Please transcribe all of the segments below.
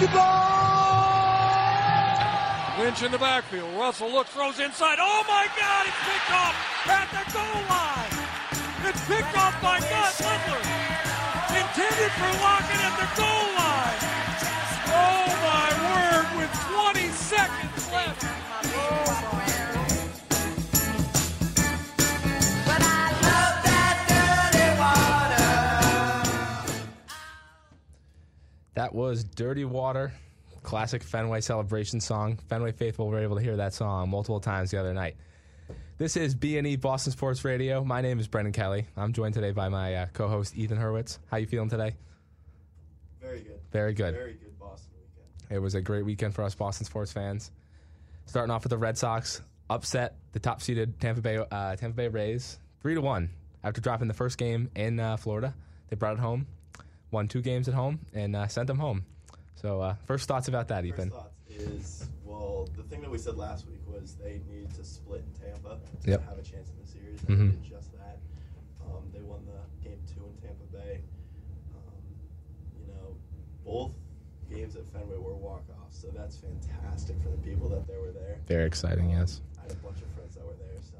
Possible! Lynch in the backfield. Russell looks, throws inside. Oh my God! It's picked off at the goal line. It's picked off by Gus Littler. Intended for Lockett at the goal line. Oh my word! With 20 seconds left. That was Dirty Water, classic Fenway celebration song. Fenway faithful were able to hear that song multiple times the other night. This is B&E Boston Sports Radio. My name is Brendan Kelly. I'm joined today by my uh, co-host Ethan Hurwitz. How you feeling today? Very good. Very good. Very good Boston weekend. It was a great weekend for us Boston sports fans. Starting off with the Red Sox, upset the top-seeded Tampa Bay uh, Tampa Bay Rays three to one after dropping the first game in uh, Florida. They brought it home, won two games at home, and uh, sent them home. So, uh, first thoughts about that, First Ethan? thoughts is well, the thing that we said last week was they needed to split in Tampa to Yep. have a chance in the series. Mhm. They did just that. Um, they won the game two in Tampa Bay. Um, you know, both games at Fenway were walk-offs, so that's fantastic for the people that they were there. Very exciting, Um, yes. I had a bunch of friends that were there, so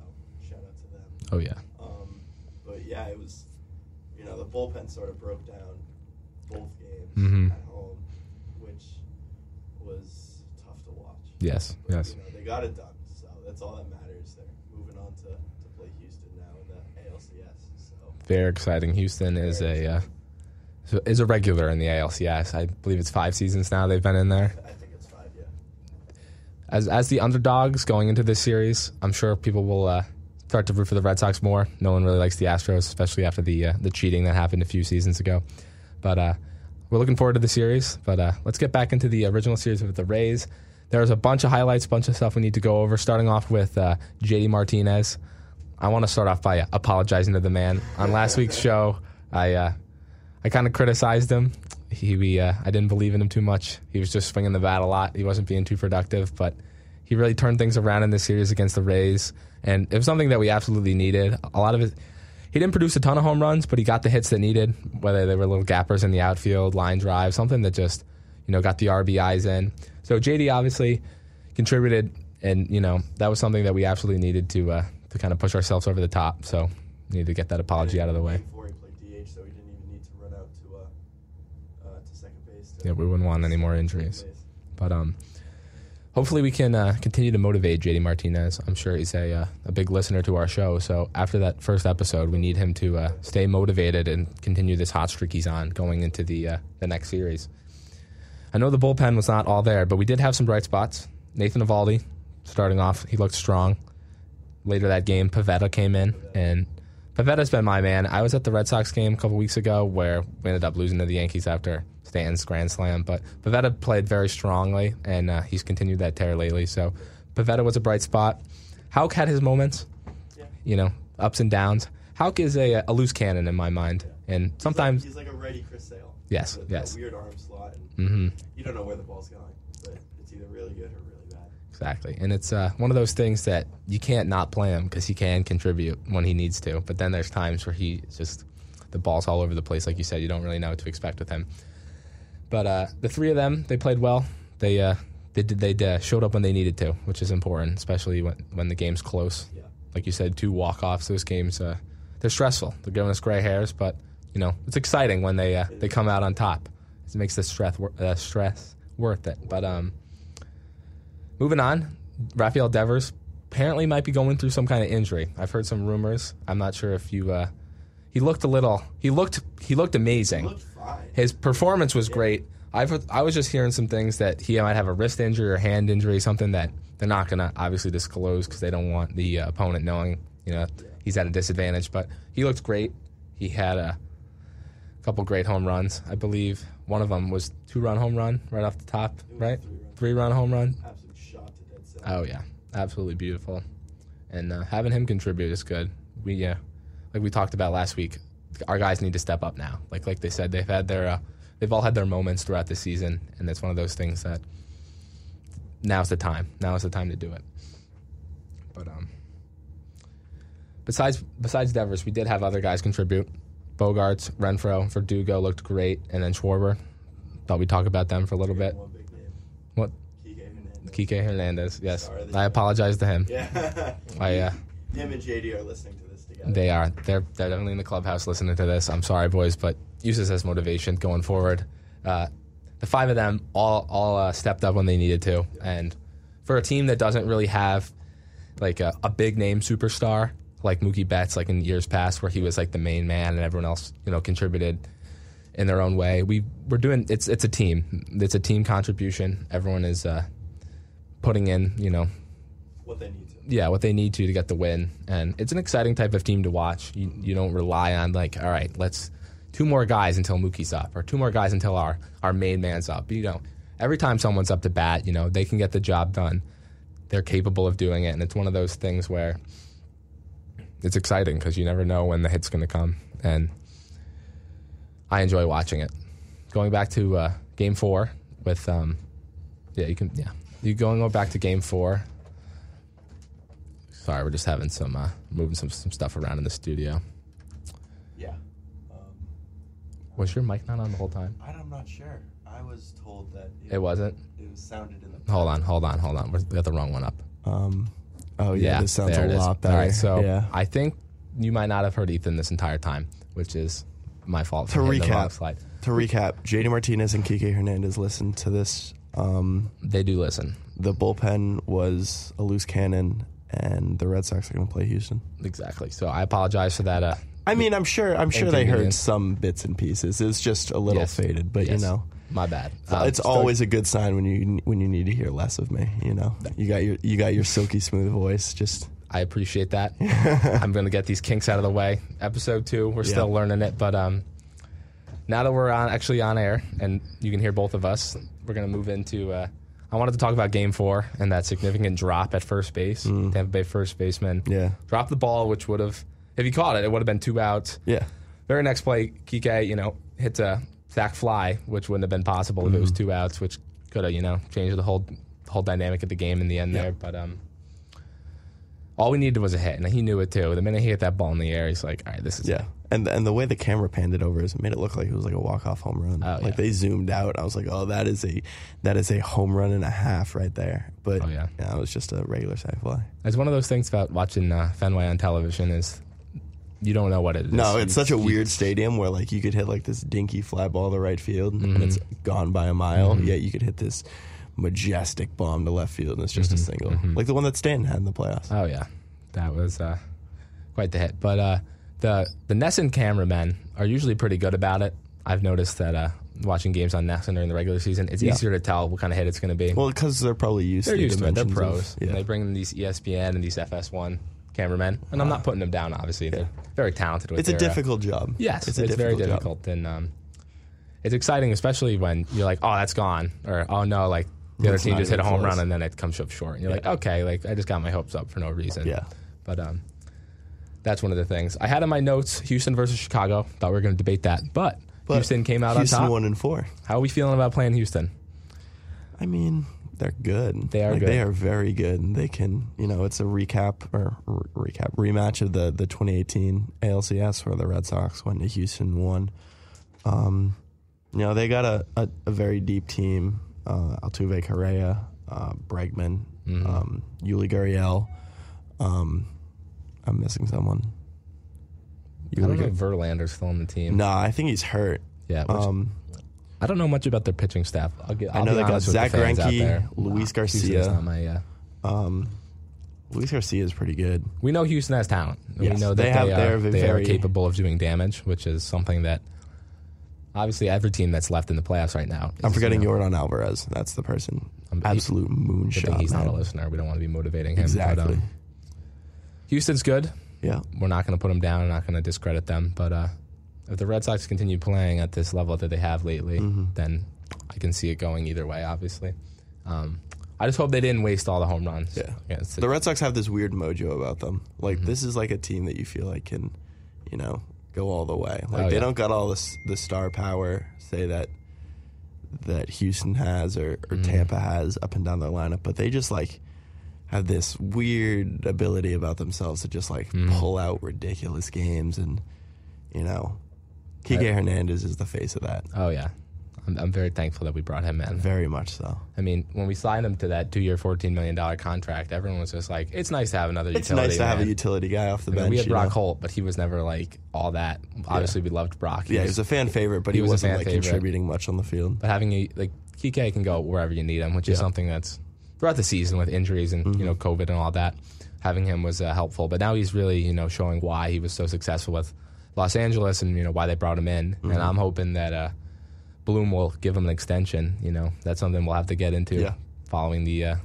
shout out to them. Oh yeah, Um, but yeah, it was, you know, the bullpen sort of broke down both games Mhm. at home, which was tough to watch. yes, But, yes. You know, they got it done, so that's all that matters. They're moving on to, to play Houston now in the ALCS. So Very exciting. Houston is Very a uh, is a regular in the ALCS. I believe it's five seasons now they've been in there. I think it's five, yeah. As as the underdogs going into this series, I'm sure people will uh, start to root for the Red Sox more. No one really likes the Astros, especially after the uh, the cheating that happened a few seasons ago. But uh, we're looking forward to the series. But uh, let's get back into the original series with the Rays. There's a bunch of highlights, bunch of stuff we need to go over. Starting off with uh, JD Martinez. I want to start off by apologizing to the man. On last week's show, I uh, I kind of criticized him. He we, uh, I didn't believe in him too much. He was just swinging the bat a lot. He wasn't being too productive, but he really turned things around in this series against the Rays, and it was something that we absolutely needed. A lot of it. He didn't produce a ton of home runs, but he got the hits that needed, whether they were little gappers in the outfield, line drive, something that just, you know, got the RBIs in. So JD obviously contributed, and you know that was something that we absolutely needed to uh, to kind of push ourselves over the top. So needed to get that apology out of the way. Game four, he played DH, so he didn't even need to run out to to second base. Yeah, we wouldn't want any more injuries. But um, hopefully we can uh, continue to motivate JD Martinez. I'm sure he's a uh, a big listener to our show. So after that first episode, we need him to uh, stay motivated and continue this hot streak he's on going into the uh, the next series. I know the bullpen was not all there, but we did have some bright spots. Nathan Eovaldi starting off, he looked strong. Later that game, Pivetta came in, and Pivetta's been my man. I was at the Red Sox game a couple weeks ago where we ended up losing to the Yankees after Stanton's grand slam, but Pivetta played very strongly, and uh, he's continued that tear lately. So Pivetta was a bright spot. Houck had his moments, Yeah. you know, ups and downs. Houck is a, a loose cannon in my mind, and sometimes he's like, he's like a ready Chris Sale. Yes, With yes. A weird arm slot, and hmm you don't know where the ball's going, but it's either really good or. Exactly. And it's uh, one of those things that you can't not play him because he can contribute when he needs to. But then there's times where he just, the ball's all over the place. Like you said, you don't really know what to expect with him. But uh, the three of them, they played well. They, uh, they, did, they uh, showed up when they needed to, which is important, especially when, when the game's close. Yeah. Like you said, two walk-offs. Those games, uh, they're stressful. They're giving us gray hairs, but, you know, it's exciting when they, uh, they come out on top. It makes the stress, uh, stress worth it. But um, moving on, Rafael Devers apparently might be going through some kind of injury. I've heard some rumors. I'm not sure if you. Uh, he looked a little. He looked. He looked amazing. He looked fine. His performance was great. I've I was just hearing some things that he might have a wrist injury or hand injury, something that they're not going to obviously disclose because they don't want the uh, opponent knowing. You know, he's at a disadvantage. But he looked great. He had a couple great home runs. I believe one of them was two run home run right off the top, right? three-run. Three run home run. Absolute Oh yeah, absolutely beautiful. And uh, having him contribute is good. We yeah, like we talked about last week, our guys need to step up now. Like like they said, they've had their uh, they've all had their moments throughout the season, and it's one of those things that now's the time. Now is the time to do it. But um, besides besides Devers, we did have other guys contribute. Bogaerts, Renfroe, Verdugo looked great, and then Schwarber. Thought we'd talk about them for a little bit. One big name. What? Kike Hernandez. Kike Hernandez. Yes, Sorry, I apologize to him. Yeah. I uh, Him and JD are listening to this together. They are. They're they're definitely in the clubhouse listening to this. I'm sorry, boys, but use this as motivation going forward. Uh, the five of them all all uh, stepped up when they needed to, and for a team that doesn't really have like a, a big name superstar like Mookie Betts, like in years past, where he was like the main man and everyone else, you know, contributed in their own way. We we're doing it's it's a team. It's a team contribution. Everyone is uh, putting in, you know, What they need to. yeah, what they need to to get the win. And it's an exciting type of team to watch. You, you don't rely on like, all right, let's two more guys until Mookie's up, or two more guys until our our main man's up. You know, every time someone's up to bat, you know they can get the job done. They're capable of doing it, and it's one of those things where it's exciting because you never know when the hit's going to come, and I enjoy watching it. Going back to uh, Game Four with, um, yeah, you can, yeah, you going back to Game Four. Sorry, we're just having some uh, moving some some stuff around in the studio. Yeah. Um, Was your mic not on the whole time? I'm not sure. I was told that It wasn't. It was sounded in the. Hold on, hold on, hold on. We got the wrong one up. Um, oh yeah, this sounds there a it is. lot better. All right, so yeah. I think you might not have heard Ethan this entire time, which is my fault. To for hitting the wrong recap. slide. to recap, JD Martinez and Kike Hernandez listened to this. Um, they do listen the bullpen was a loose cannon, and the Red Sox are going to play Houston. exactly. So I apologize for that. Uh, I mean, I'm sure. I'm sure they heard some bits and pieces. It's just a little yes. faded, but Yes. you know, my bad. Um, it's still- always a good sign when you when you need to hear less of me. You know, you got your you got your silky smooth voice. Just I appreciate that. I'm going to get these kinks out of the way. Episode two, we're still learning it, but um, now that we're on actually on air and you can hear both of us, we're going to move into. Uh, I wanted to talk about Game Four and that significant drop at first base. Tampa Bay first baseman Mm. Yeah. dropped the ball, which would have, if he caught it, it would have been two outs. yeah, Very next play, Kike, you know, hits a sack fly, which wouldn't have been possible if it was two outs, which could have, you know, changed the whole whole dynamic of the game in the end there. But um, all we needed was a hit, and he knew it too. The minute he hit that ball in the air, he's like, "All right, this is yeah. And and the way the camera panned it over is it made it look like it was like a walk off home run. Oh, like yeah. they zoomed out. I was like, oh, that is a that is a home run and a half right there. But Oh, yeah. it was just a regular sack fly. It's one of those things about watching uh, Fenway on television is you don't know what it is. No, it's You- such a you- weird stadium where like you could hit like this dinky fly ball to right field Mm-hmm. and it's gone by a mile. Yet you could hit this majestic bomb to left field and it's just a single, like the one that Stanton had in the playoffs. Mm-hmm. Oh yeah, that was uh, quite the hit. But uh, the the NESN cameramen are usually pretty good about it. I've noticed that uh, watching games on NESN during the regular season, it's Yeah. easier to tell what kind of hit it's going to be. Well, because they're probably used. they're to used to it. They're pros. of- And yeah. they bring in these ESPN and these FS1 cameramen, and I'm not putting them down. Obviously, they're very talented. With it's a their, uh, difficult job. Yes, it's it's, a very difficult job. and um, it's exciting, especially when you're like, "Oh, that's gone," or "Oh no, like the other It's team just hit a home close. run and then it comes up short." And you're like, "Okay, like I just got my hopes up for no reason." Yeah. but um, that's one of the things I had in my notes: Houston versus Chicago. Thought we were going to debate that, but, But Houston came out Houston on top. one and four. How are we feeling about playing Houston? I mean, they're good. They are like, good. They are very good. They can, you know, it's a recap or re- recap rematch of the the 2018 ALCS where the Red Sox went to Houston won. Um, you know, they got a, a, a very deep team. Uh, Altuve Correa, uh, Bregman, Mm-hmm. um, Yuli Gurriel. Um, I'm missing someone. I don't know if Verlander's still on the team. No, I think he's hurt. Yeah, which, Um, I don't know much about their pitching staff. I'll get, I'll know be they got with the Zack Greinke. Luis Nah, Garcia. my, uh, um, Luis Garcia is pretty good. we know Houston has talent. we know that they they, have- are, they're they are capable of doing damage, which is something that obviously every team that's left in the playoffs right now. I'm forgetting you know, Jordan Alvarez. That's the person. He- Absolute moonshot. he's not a listener. We don't want to be motivating him. Exactly. But, um, Houston's good. Yeah. We're not going to put them down. We're not going to discredit them. But uh, if the Red Sox continue playing at this level that they have lately, Mm-hmm. then I can see it going either way. Obviously, um, I just hope they didn't waste all the home runs. Yeah. The Red Sox have this weird mojo about them. Like Mm-hmm. this is like a team that you feel like can, you know, go all the way. Like Oh, they yeah. don't got all this the star power, say that that Houston has or, or Mm-hmm. Tampa has up and down their lineup, but they just like have this weird ability about themselves to just like Mm-hmm. pull out ridiculous games and you know, Kike Hernandez is the face of that. Oh yeah, I'm, I'm very thankful that we brought him in. Very much so. I mean, when we signed him to that two-year, fourteen million dollar contract, everyone was just like, "It's nice to have another It's utility." nice to have a utility guy off the I mean, bench. we had Brock know? Holt, but he was never like all that. Obviously, we loved Brock. Yeah, he was a fan favorite, but he he, was wasn't like favorite. contributing much on the field. But having a like Kike can go wherever you need him, which is something that's throughout the season with injuries and you know COVID and all that. Having him was uh, helpful, but now he's really you know showing why he was so successful with Los Angeles and you know why they brought him in. And I'm hoping that uh, Bloom will give him an extension. You know that's something we'll have to get into Yeah. following the uh,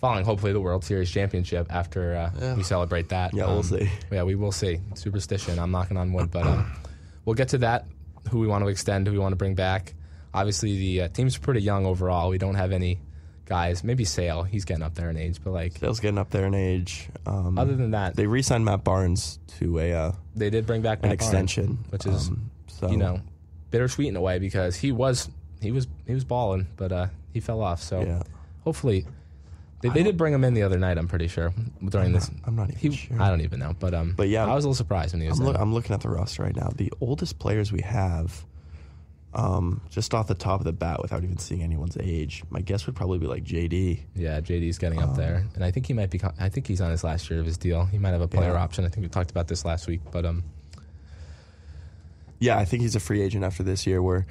following hopefully the World Series championship after uh, Yeah. we celebrate that. Yeah, we'll see. Yeah, we will see. Superstition. I'm knocking on wood, but um, we'll get to that. Who we want to extend, who we want to bring back. Obviously, the uh, team's pretty young overall. We don't have any guys. Maybe Sale. He's getting up there in age, but like Dale's getting up there in age. Um, other than that, they re-signed Matt Barnes to a uh, they did bring back an Matt Barnes, extension, which is um, so you know bittersweet in a way because he was he was he was balling, but uh, he fell off. So yeah. hopefully. They, they did bring him in the other night. I'm pretty sure during this. I'm not even he, sure. I don't even know, but um. But yeah, I was a little surprised when he was. I'm, look, I'm looking at the roster right now. The oldest players we have, um, just off the top of the bat, without even seeing anyone's age, my guess would probably be like JD. Yeah, JD's getting up there, and I think he might be. I think he's on his last year of his deal. He might have a player Yeah. option. I think we talked about this last week, but um, Yeah, I think he's a free agent after this year. Where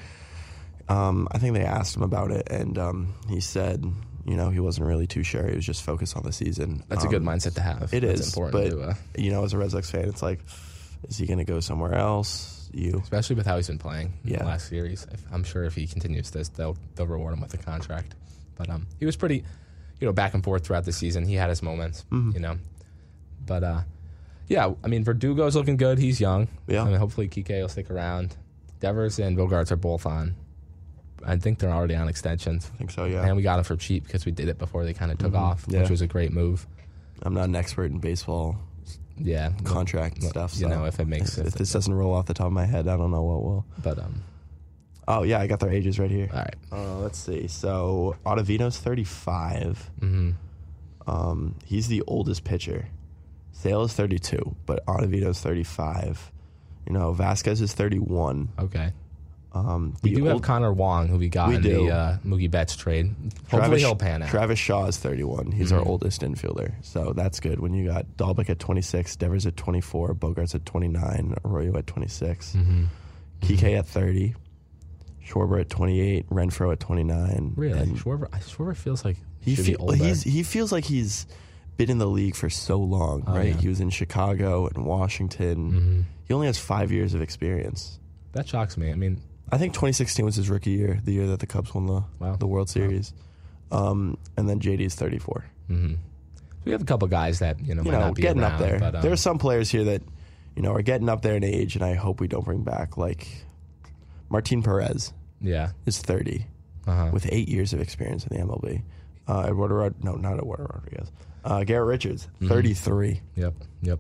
um, I think they asked him about it, and um, he said, you know, he wasn't really too sure. He was just focused on the season. that's a good Um, mindset to have. It That's is, important but to, uh, you know, as a Red Sox fan, it's like, is he going to go somewhere else? You, especially with how he's been playing in Yeah. the last series. If, I'm sure if he continues this, they'll they'll reward him with a contract. But um, he was pretty, you know, back and forth throughout the season. He had his moments, Mm-hmm. you know, but uh, yeah. I mean, Verdugo's looking good. He's young. Yeah. I mean, hopefully Kike will stick around. Devers and Bogaerts are both on. I think they're already on extensions. I think so. Yeah, And we got them for cheap because we did it before they kind of took off, Yeah. which was a great move. I'm not an expert in baseball Yeah, contract stuff. you so know, if it makes- if, if this doesn't roll off the top of my head, I don't know what will. but um, Oh yeah, I got their ages right here. all right. Uh, let's see. So Ottavino's 35. Mm-hmm. Um, he's the oldest pitcher. Sale is 32, but Ottavino's 35. You know, Vasquez is 31. Okay. Um, We do have old- Connor Wong, who we got We in do. the uh, Mookie Betts trade. Hopefully Travis, he'll pan out. Travis Shaw is 31. He's our Mhm. oldest infielder. So that's good. When you got Dalbec at 26, Devers at 24, Bogaerts at 29, Arroyo at 26, mm-hmm. Kike at 30, Schwarber at 28, Renfroe at 29. Really, and Schwarber, Schwarber feels like he, should fe- be older. he's, he feels like he's been in the league for so long, Oh, right? yeah. He was in Chicago and Washington. Mhm. He only has five years of experience. That shocks me. I mean, I think 2016 was his rookie year, the year that the Cubs won the Wow. the World Series. Um, and then JD is 34. hmm we have a couple guys that you know You might know, not be getting around, up there. But, um, there are some players here that, you know, are getting up there in age, and I hope we don't bring back. Like Martin Perez yeah, is 30 uh-huh. with eight years of experience in the MLB. Uh, Eduardo, Rod- no, not Eduardo Rodriguez. Uh, Garrett Richards, Mm-hmm. 33. yep, yep.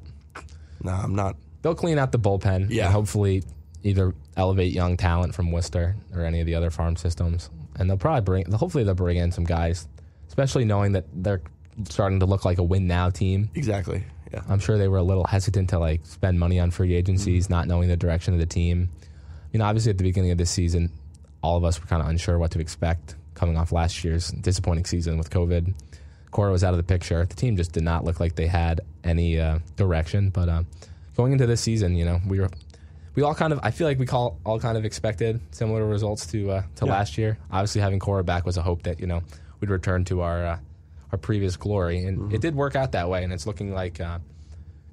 Nah, I'm not. They'll clean out the bullpen. Yeah. hopefully either elevate young talent from Worcester or any of the other farm systems, and they'll probably bring. Hopefully they'll bring in some guys, especially knowing that they're starting to look like a win now team. Exactly. Yeah. I'm sure they were a little hesitant to like spend money on free agencies, Mm-hmm. not knowing the direction of the team. You know, obviously at the beginning of this season, all of us were kind of unsure what to expect coming off last year's disappointing season with COVID. Cora was out of the picture. The team just did not look like they had any uh, direction. But uh, going into this season, you know, we were we all kind of I feel like we call all kind of expected similar results to uh, to Yeah. last year. Obviously, having Cora back was a hope that you know we'd return to our uh, our previous glory, and Mm-hmm. it did work out that way. And it's looking like uh,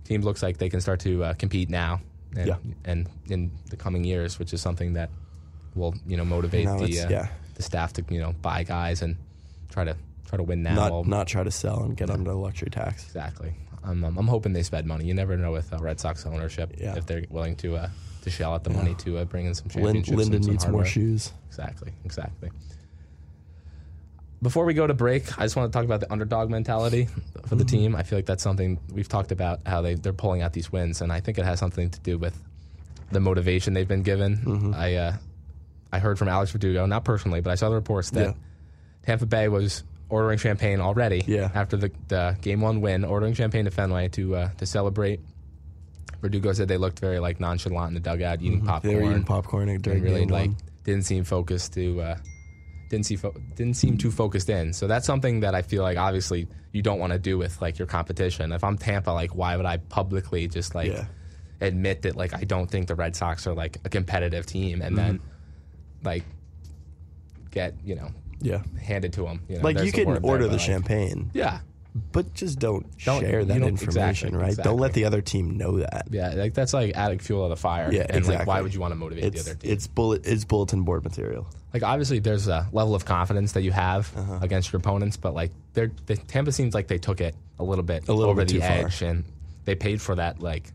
team looks like they can start to uh, compete now, and, Yeah. and in the coming years, which is something that will you know motivate No, the uh, yeah. the staff to you know buy guys and try to try to win now. Not not try to sell and get under the luxury tax. exactly. I'm, I'm I'm hoping they spend money. You never know with uh, Red Sox ownership Yeah. if they're willing to uh, to shell out the money to uh, bring in some championships. Linda and some needs more shoes. Exactly, exactly. Before we go to break, I just want to talk about the underdog mentality for the Mm-hmm. team. I feel like that's something we've talked about how they they're pulling out these wins, and I think it has something to do with the motivation they've been given. Mm-hmm. I uh, I heard from Alex Verdugo, not personally, but I saw the reports that Yeah. Tampa Bay was ordering champagne already Yeah. after the, the game one win, ordering champagne to Fenway to uh, to celebrate. Verdugo said they looked very like nonchalant in the dugout, eating popcorn. Mm-hmm. They were eating popcorn during really game like one. didn't seem focused to uh, didn't see fo- didn't seem too focused in. So that's something that I feel like obviously you don't want to do with like your competition. If I'm Tampa, like why would I publicly just like Yeah. admit that like I don't think the Red Sox are like a competitive team and then Mm-hmm. like get you know Yeah. handed to them. You know, Like you can there, order but, the like, champagne, Yeah, but just don't, Don't- share that don't- information, exactly, right? Don't let the other team know that. yeah, like that's like adding fuel to the fire. Yeah, and exactly. like why would you want to motivate It's the other team? it's bullet it's bulletin board material. like obviously there's a level of confidence that you have Uh-huh. against your opponents, but like they're the Tampa seems like they took it a little bit A little over bit the too far. edge and they paid for that like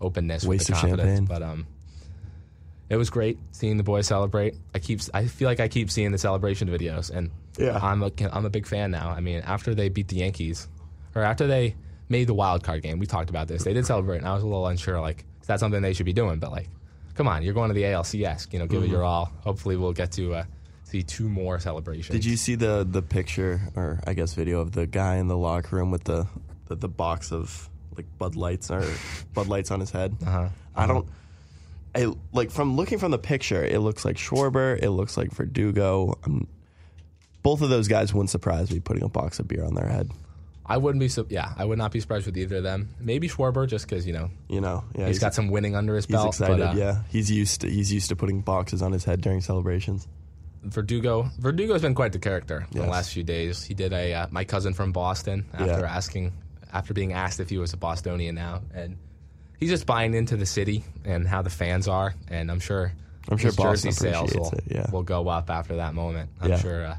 openness Waste of the confidence. champagne. But um it was great seeing the boys celebrate. I keep I feel like I keep seeing the celebration videos and Yeah. I'm a I'm a big fan now. I mean, after they beat the Yankees or after they made the wild card game, we talked about this. They did celebrate and I was a little unsure like is that something they should be doing, but like come on, you're going to the ALCS, you know, give it Mm-hmm. your all. Hopefully we'll get to uh, see two more celebrations. Did you see the the picture or I guess video of the guy in the locker room with the the, the box of like Bud Lights or Bud Lights on his head? Uh-huh. I don't. I like from looking from the picture, it looks like Schwarber, it looks like Verdugo. Um both of those guys wouldn't surprise me putting a box of beer on their head. I wouldn't be so. Yeah, I would not be surprised with either of them. Maybe Schwarber, just because you know You know, yeah, he's got some winning under his He's belt. excited. but, uh, yeah, he's used to he's used to putting boxes on his head during celebrations. Verdugo. Verdugo's been quite the character in the last few days. He did a uh, my cousin from Boston after Yeah. asking after being asked if he was a Bostonian now, and he's just buying into the city and how the fans are, and I'm sure I'm sure his jersey Boston sales will, it, yeah. will go up after that moment. I'm Yeah. sure uh,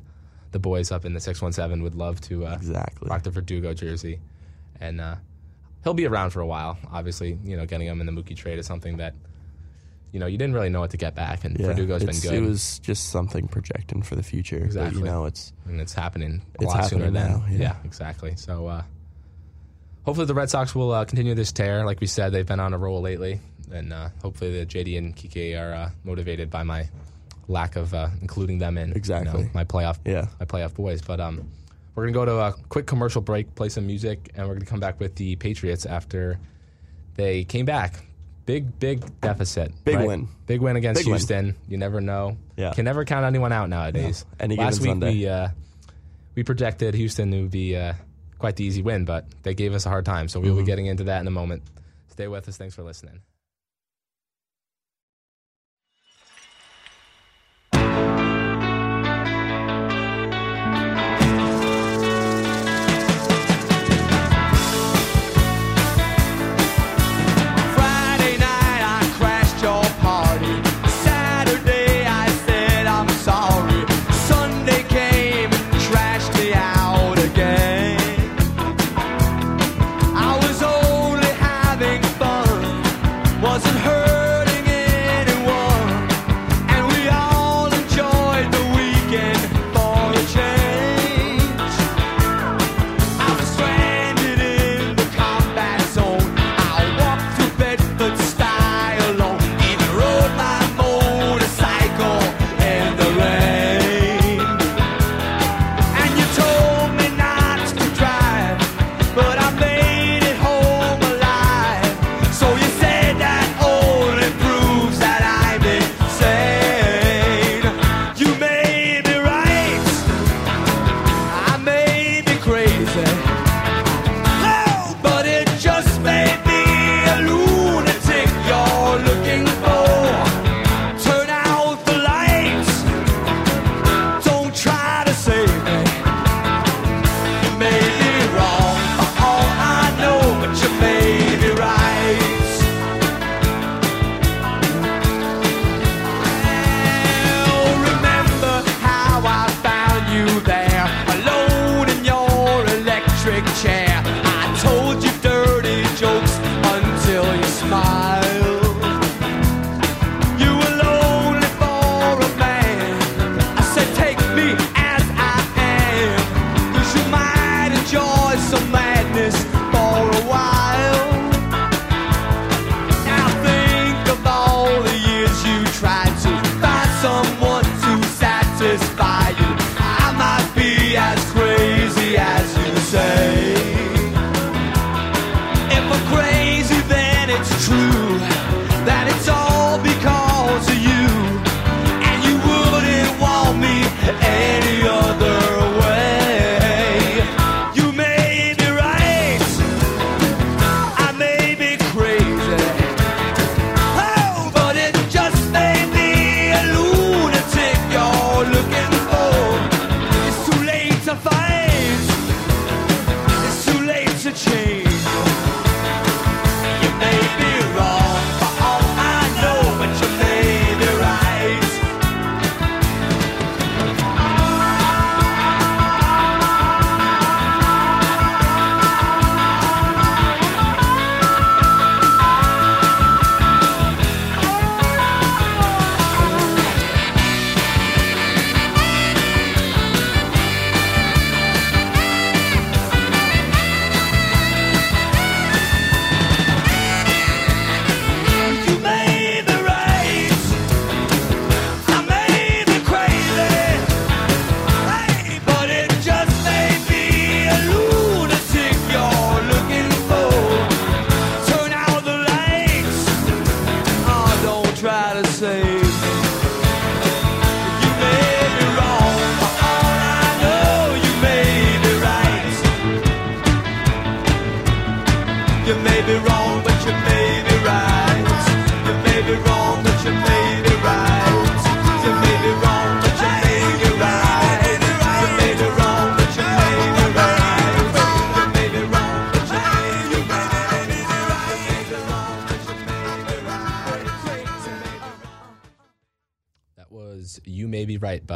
the boys up in the six one seven would love to uh, Exactly. rock the Verdugo jersey, and uh, he'll be around for a while. Obviously, you know, getting him in the Mookie trade is something that. You know, you didn't really know what to get back, and Yeah, Verdugo's been good. It was just something projecting for the future. But, Exactly. you know, it's and it's happening a It's lot sooner happening than now, yeah. exactly. So uh, hopefully the Red Sox will uh, continue this tear. Like we said, they've been on a roll lately, and uh, hopefully the JD and Kike are uh, motivated by my lack of uh, including them in you know, Exactly. my playoff Yeah. my playoff boys. But um, we're gonna go to a quick commercial break, play some music, and we're gonna come back with the Patriots after they came back. Big, big deficit. Big right? win. Big win against Big win. Houston. You never know. Yeah. Can never count anyone out nowadays. No. Any Last given week Sunday. we uh, we projected Houston to be uh, quite the easy win, but they gave us a hard time. So we'll Mm-hmm. be getting into that in a moment. Stay with us. Thanks for listening.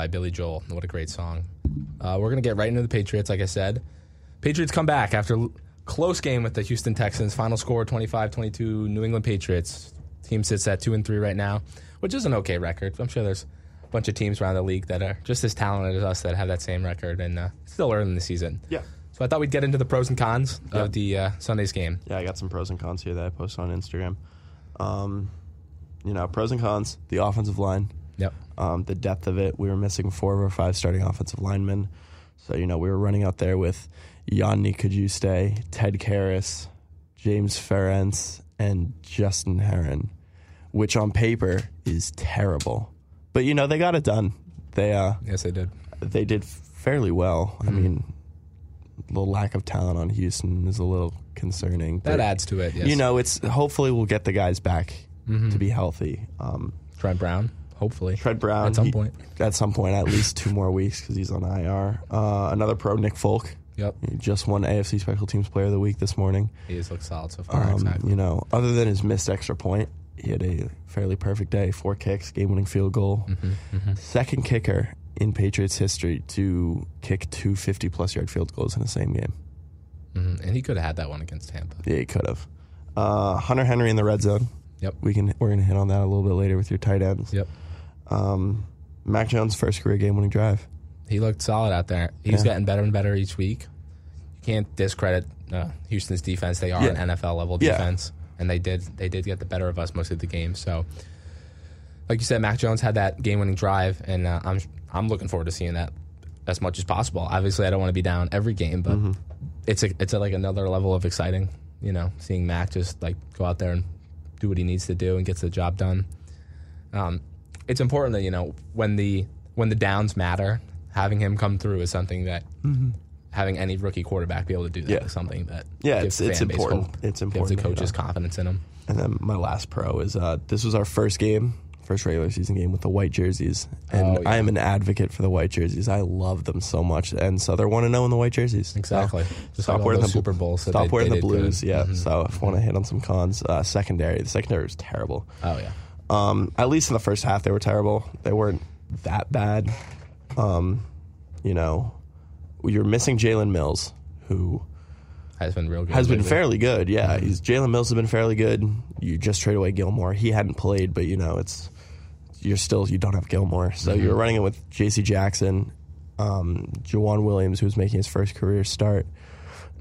By Billy Joel. What a great song. Uh, we're going to get right into the Patriots, like I said. Patriots come back after l- close game with the Houston Texans. Final score 25 22, New England Patriots. Team sits at 2 and 3 right now, which is an okay record. I'm sure there's a bunch of teams around the league that are just as talented as us that have that same record, and uh, still early in the season. Yeah. So I thought we'd get into the pros and cons of the uh, Sunday's game. Yeah, I got some pros and cons here that I posted on Instagram. Um, you know, pros and cons: the offensive line, Yep. Um, the depth of it. We were missing four of our five starting offensive linemen, so you know we were running out there with Yanni Cajuste, Ted Karras, James Ferentz, and Justin Herron, which on paper is terrible, but you know they got it done. They uh, Yes, they did. they did fairly well. Mm-hmm. I mean, the lack of talent on Houston is a little concerning. That adds to it, yes. You know, it's hopefully we'll get the guys back Mm-hmm. to be healthy. Um, Trent Brown, hopefully. Fred Brown At some he- point. At some point, at least two more weeks because he's on IR. Uh, another pro, Nick Folk. Yep. He just won AFC Special Teams Player of the Week this morning. He has looked solid so far. Um, exactly. You know, other than his missed extra point, he had a fairly perfect day. Four kicks, game-winning field goal. Mm-hmm, Second kicker in Patriots history to kick two 50-plus yard field goals in the same game. Mhm. And he could have had that one against Tampa. Yeah, he could have. Uh, Hunter Henry in the red zone. Yep. We can we're gonna hit on that a little bit later with your tight ends. Yep. Um, Mac Jones first career game winning drive. He looked solid out there. He's Yeah. getting better and better each week. You can't discredit uh, Houston's defense. They are Yeah. an NFL level Yeah. defense, and they did they did get the better of us most of the game. So, like you said, Mac Jones had that game winning drive, and uh, I'm I'm looking forward to seeing that as much as possible. Obviously, I don't want to be down every game, but Mm-hmm. it's a, it's a, like another level of exciting. You know, seeing Mac just like go out there and do what he needs to do and gets the job done. Um, it's important that you know when the when the downs matter, having him come through is something that having any rookie quarterback be able to do that is Mm-hmm. Yeah. something that Yeah, gives it's- the it's base important. hope, It's gives important the to coaches confidence in him. And then my last pro is uh, this was our first game, first regular season game with the white jerseys, and Oh, yeah. I am an advocate for the white jerseys. I love them so much, and so they're one to know in the white jerseys. Exactly. Just stop like all wearing those the Super Bowls that Stop they- wearing they the did good. blues. Yeah. Mhm. So if I want to hit on some cons, uh, secondary. The secondary was terrible. Oh yeah. Um, at least in the first half, they were terrible. They weren't that bad. Um, you know, you're missing Jalen Mills, who Has been real good. has been lately. fairly good. Yeah, Mm-hmm. he's Jalen Mills has been fairly good. You just trade away Gilmore. He hadn't played, but you know it's you're still you don't have Gilmore, so Mm-hmm. you're running it with J.C. Jackson, um, Joejuan Williams, who's making his first career start,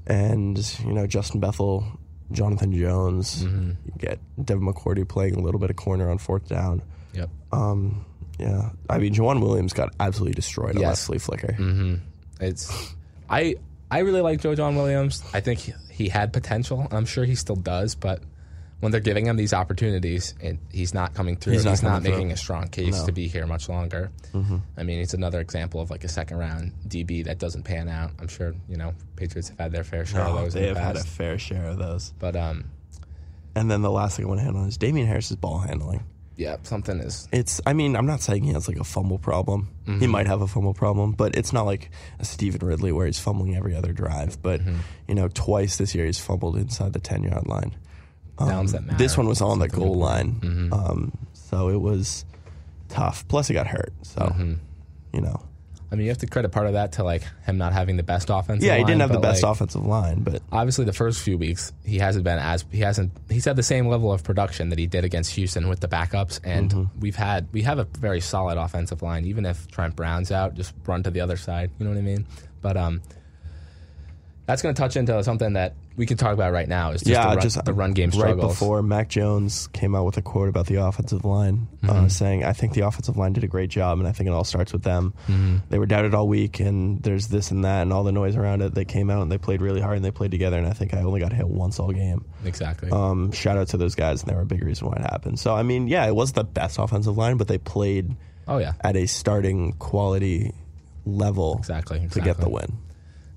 and you know Justin Bethel, Jonathan Jones. Mm-hmm. You get Devin McCourty playing a little bit of corner on fourth down. Yep. Um, yeah, I mean Joejuan Williams got absolutely destroyed on that Yes. flea flicker. Mm-hmm. It's I I really like Joejuan Williams. I think he, he had potential. I'm sure he still does, but when they're giving him these opportunities and he's not coming through, He's he's not not, coming through. making a strong case No. to be here much longer. Mm-hmm. I mean, it's another example of like a second round DB that doesn't pan out. I'm sure you know Patriots have had their fair share of Oh, those they the have had a fair share of those. but um, And then the last thing I want to handle is Damien Harris's ball handling. yeah, something is It's, I mean, I'm not saying he has like a fumble problem. Mm-hmm. He might have a fumble problem, but it's not like a Stevan Ridley where he's fumbling every other drive. But, Mm-hmm. you know, twice this year he's fumbled inside the 10 yard line. Downs that matter. Um, This one was on the goal line. Um, so it was tough. Plus, he got hurt. So, Mm-hmm. you know. I mean, you have to credit part of that to like him not having the best offensive. Yeah, he line, didn't have the best like, offensive line, but obviously the first few weeks he hasn't been as he hasn't he's had the same level of production that he did against Houston with the backups and Mm-hmm. we've had we have a very solid offensive line even if Trent Brown's out just run to the other side you know what I mean but um that's going to touch into something that we can talk about right now is just yeah, the run, just the run game right before Mac Jones came out with a quote about the offensive line, Mm-hmm. uh, saying, "I think the offensive line did a great job, and I think it all starts with them. Mm-hmm. They were doubted all week, and there's this and that, and all the noise around it. They came out and they played really hard, and they played together. And I think I only got hit once all game. exactly Um, shout out to those guys, and they were a big reason why it happened. So I mean, yeah, it was the best offensive line, but they played oh yeah at a starting quality level Exactly, to get the win.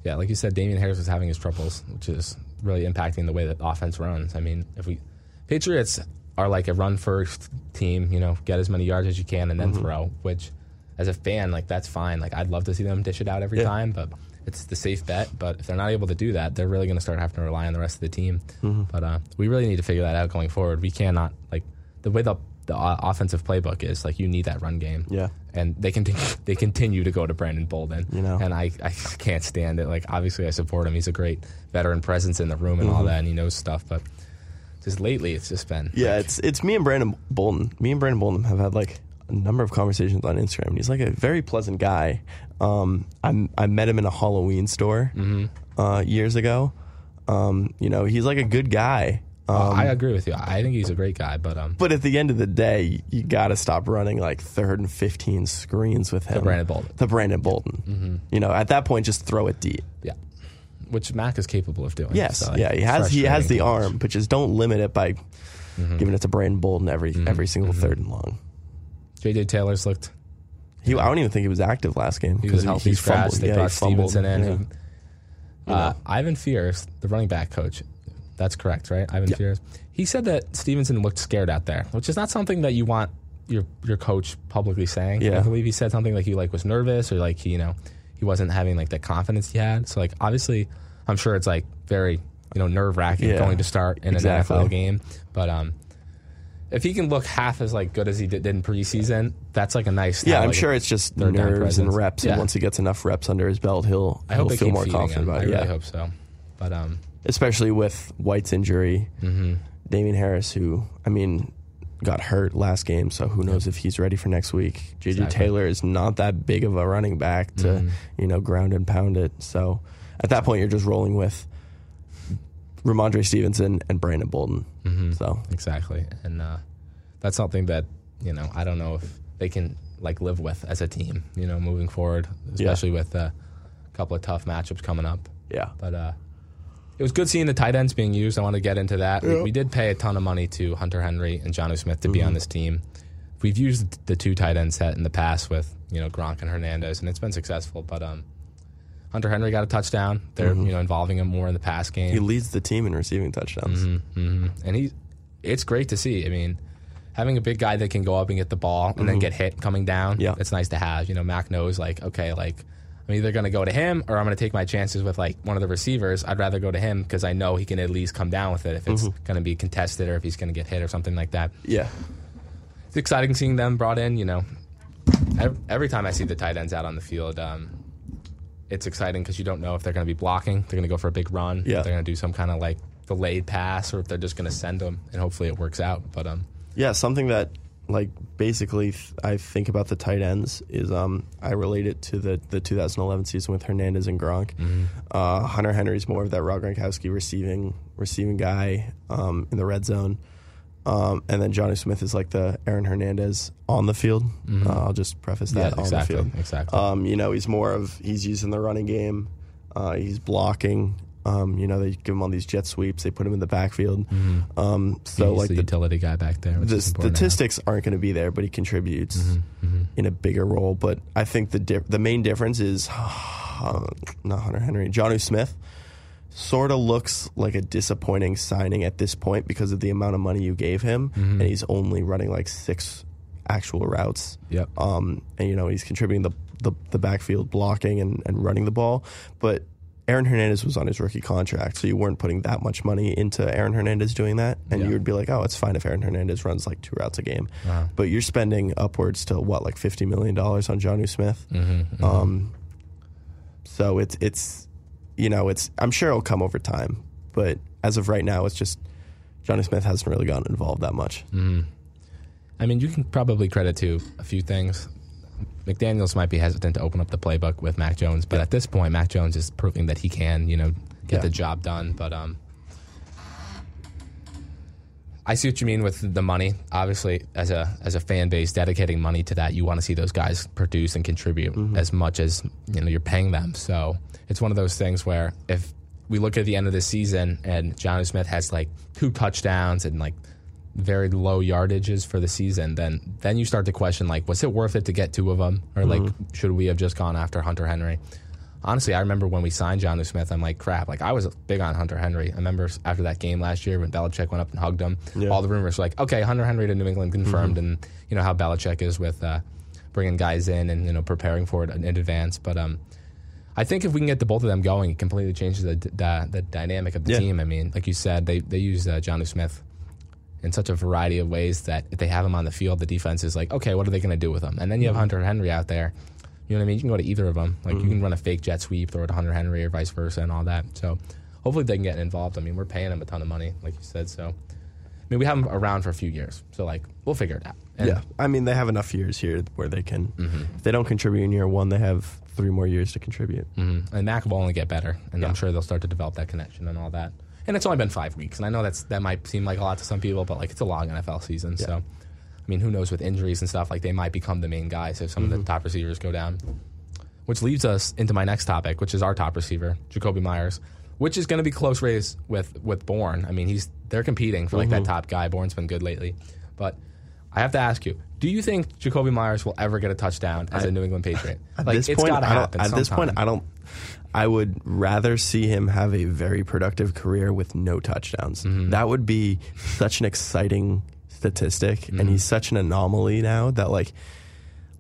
Yeah, like you said, Damien Harris was having his troubles, which is really impacting the way that offense runs. I mean, if we Patriots are like a run first team, you know, get as many yards as you can and then Mm-hmm. throw, which as a fan, like that's fine. Like I'd love to see them dish it out every Yeah. time, but it's the safe bet. But if they're not able to do that, they're really going to start having to rely on the rest of the team. Mm-hmm. But uh, we really need to figure that out going forward. We cannot like the way the the offensive playbook is like you need that run game. Yeah. And they continue they continue to go to Brandon Bolden. You know. And I, I can't stand it. Like obviously I support him. He's a great veteran presence in the room and Mm-hmm. all that and he knows stuff, but just lately it's just been Yeah, like, it's it's me and Brandon Bolden. Me and Brandon Bolden have had like a number of conversations on Instagram. And he's like a very pleasant guy. Um, I I met him in a Halloween store Mm-hmm. uh, years ago. Um, you know, he's like a good guy. Um, I agree with you. I think he's a great guy, but um but at the end of the day, you got to stop running like third and fifteen screens with him. The Brandon Bolden. The Brandon Bolden. Mm-hmm. You know, at that point, just throw it deep. yeah. Which Mac is capable of doing. Yes, so, like, yeah, he has he has the arm, but just don't limit it by Mm-hmm. giving it to Brandon Bolden every every single third and long. JJ Taylor's looked He, I don't even think he was active last game. he was healthy scratch. fumbled. They Yeah, brought he fumbled. Stevenson in. Yeah. Uh, Ivan Fears, the running back coach, that's correct, right? Ivan Fears. He said that Stevenson looked scared out there, which is not something that you want your your coach publicly saying. Yeah. I believe he said something like he like was nervous or like he you know he wasn't having like the confidence he had. So like obviously, I'm sure it's like very you know nerve wracking Yeah, going to start in exactly. an NFL game, but um. If he can look half as like good as he did in preseason, that's like a nice. Yeah, I'm like, sure it's just nerves and reps. Yeah. And once he gets enough reps under his belt, he'll I hope he'll feel more confident him. about I it. really yeah, hope so. But um, especially with White's injury, Mm-hmm. Damien Harris, who I mean got hurt last game, so who knows if he's ready for next week. JJ Exactly. Mm-hmm. Taylor is not that big of a running back to you know ground and pound it. So at that point, you're just rolling with Rhamondre Stevenson and Brandon Bolden. Mm-hmm. So exactly, and uh, that's something that you know I don't know if they can like live with as a team. You know, moving forward, especially with uh, a couple of tough matchups coming up. yeah, But uh, it was good seeing the tight ends being used. I want to get into that. We, we did pay a ton of money to Hunter Henry and Jonnu Smith to be on this team. We've used the two tight end set in the past with you know Gronk and Hernandez, and it's been successful. But um, Hunter Henry got a touchdown. They're you know involving him more in the pass game. he leads the team in receiving touchdowns. hmm And he, it's great to see. I mean, having a big guy that can go up and get the ball and then get hit coming down, Mm-hmm. Yeah. it's nice to have. You know, Mac knows like, okay, like I'm either going to go to him or I'm going to take my chances with like one of the receivers. I'd rather go to him because I know he can at least come down with it if it's Mm-hmm. going to be contested or if he's going to get hit or something like that. Yeah, It's exciting seeing them brought in. You know, every, time I see the tight ends out on the field. Um, it's exciting because you don't know if they're going to be blocking, they're going to go for a big run, Yeah. if they're going to do some kind of like delayed pass, or if they're just going to send them, and hopefully it works out. But um, Yeah, something that like basically th- I think about the tight ends is um I relate it to the the 2011 season with Hernandez and Gronk. Uh, Hunter Henry's more of that Rob Gronkowski receiving receiving guy um, in the red zone. Um, and then Jonnu Smith is like the Aaron Hernandez on the field. Uh, I'll just preface that Yeah, on exactly, the field. exactly. Um, you know, he's more of he's using the running game. Uh, he's blocking. Um, you know, they give him all these jet sweeps. They put him in the backfield. Um, so like the, the, utility guy back there. the statistics aren't going to be there, but he contributes Mm-hmm, in a bigger role. But I think the di- the main difference is uh, not Hunter Henry, Jonnu Smith. Sort of looks like a disappointing signing at this point because of the amount of money you gave him, Mm-hmm. and he's only running like six actual routes. Yep. Um, and you know he's contributing the the, the backfield blocking and, and running the ball, but Aaron Hernandez was on his rookie contract, so you weren't putting that much money into Aaron Hernandez doing that, and Yeah. you would be like, oh, it's fine if Aaron Hernandez runs like two routes a game, Uh-huh. but you're spending upwards to what like fifty million dollars on Jonnu Smith. Mm-hmm, Um, so it's it's you know it's I'm sure it'll come over time, but as of right now, it's just Jonnu Smith hasn't really gotten involved that much. Mm. I mean, you can probably credit to a few things. McDaniels might be hesitant to open up the playbook with Mac Jones, but at this point, Mac Jones is proving that he can, you know, get Yeah. the job done. But um, I see what you mean with the money. Obviously, as a as a fan base dedicating money to that, you want to see those guys produce and contribute as much as you know you're paying them. So it's one of those things where if we look at the end of the season and Jonnu Smith has like two touchdowns and like very low yardages for the season, then then you start to question like, was it worth it to get two of them, or like should we have just gone after Hunter Henry? Honestly, I remember when we signed Jonnu Smith, I'm like, crap. Like I was big on Hunter Henry. I remember after that game last year when Belichick went up and hugged him, Yeah. all the rumors were like, okay, Hunter Henry to New England confirmed, and you know how Belichick is with uh, bringing guys in and you know preparing for it in advance. But um, I think if we can get the both of them going, it completely changes the the, the dynamic of the Yeah. team. I mean, like you said, they they use uh, Jonnu Smith in such a variety of ways that if they have him on the field, the defense is like, okay, what are they going to do with him? And then you have Hunter Henry out there. You know what I mean? You can go to either of them. Like you can run a fake jet sweep, throw it to Hunter Henry, or vice versa, and all that. So hopefully they can get involved. I mean, we're paying them a ton of money, like you said. So I mean, we have them around for a few years. So like we'll figure it out. And yeah, I mean they have enough years here where they can. Mm-hmm. If they don't contribute in year one, they have three more years to contribute. Mhm. And Mac will only get better, and Yeah. I'm sure they'll start to develop that connection and all that. And it's only been five weeks, and I know that's that might seem like a lot to some people, but like it's a long NFL season. So, I mean, who knows with injuries and stuff? Like they might become the main guys if some Mm-hmm. of the top receivers go down. Which leads us into my next topic, which is our top receiver, Jakobi Meyers, which is going to be close race with with Bourne. I mean, he's they're competing for like Mm-hmm. that top guy. Bourne's been good lately, but I have to ask you: Do you think Jakobi Meyers will ever get a touchdown as a New England Patriot? At like this it's point, I don't, happen. at this point. I don't. I would rather see him have a very productive career with no touchdowns. Mm-hmm. That would be such an exciting statistic, and Mm-hmm. he's such an anomaly now that like,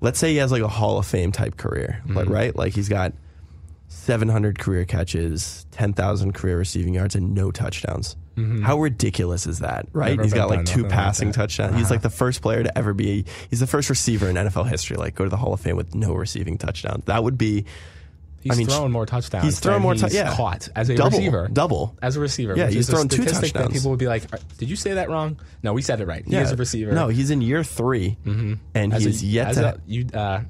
let's say he has like a Hall of Fame type career, but Mm-hmm. right, like he's got 700 career catches, 10,000 career receiving yards, and no touchdowns. How ridiculous is that, right? Mm-hmm. Never he's got like two like passing. Uh-huh. touchdowns. He's like the first player to ever be. He's the first receiver in NFL history, like go to the Hall of Fame with no receiving touchdowns. That would be He's I mean, thrown more touchdowns. he's thrown more tou- he's yeah. caught as a Double, receiver. double. as a receiver. Yeah, he's thrown two touchdowns. people would be like, "Are- "Did you say that wrong?" No, we said it right. He yeah, is a receiver. No, he's in year 3 Mhm. and as he's a, yet to. a, you uh,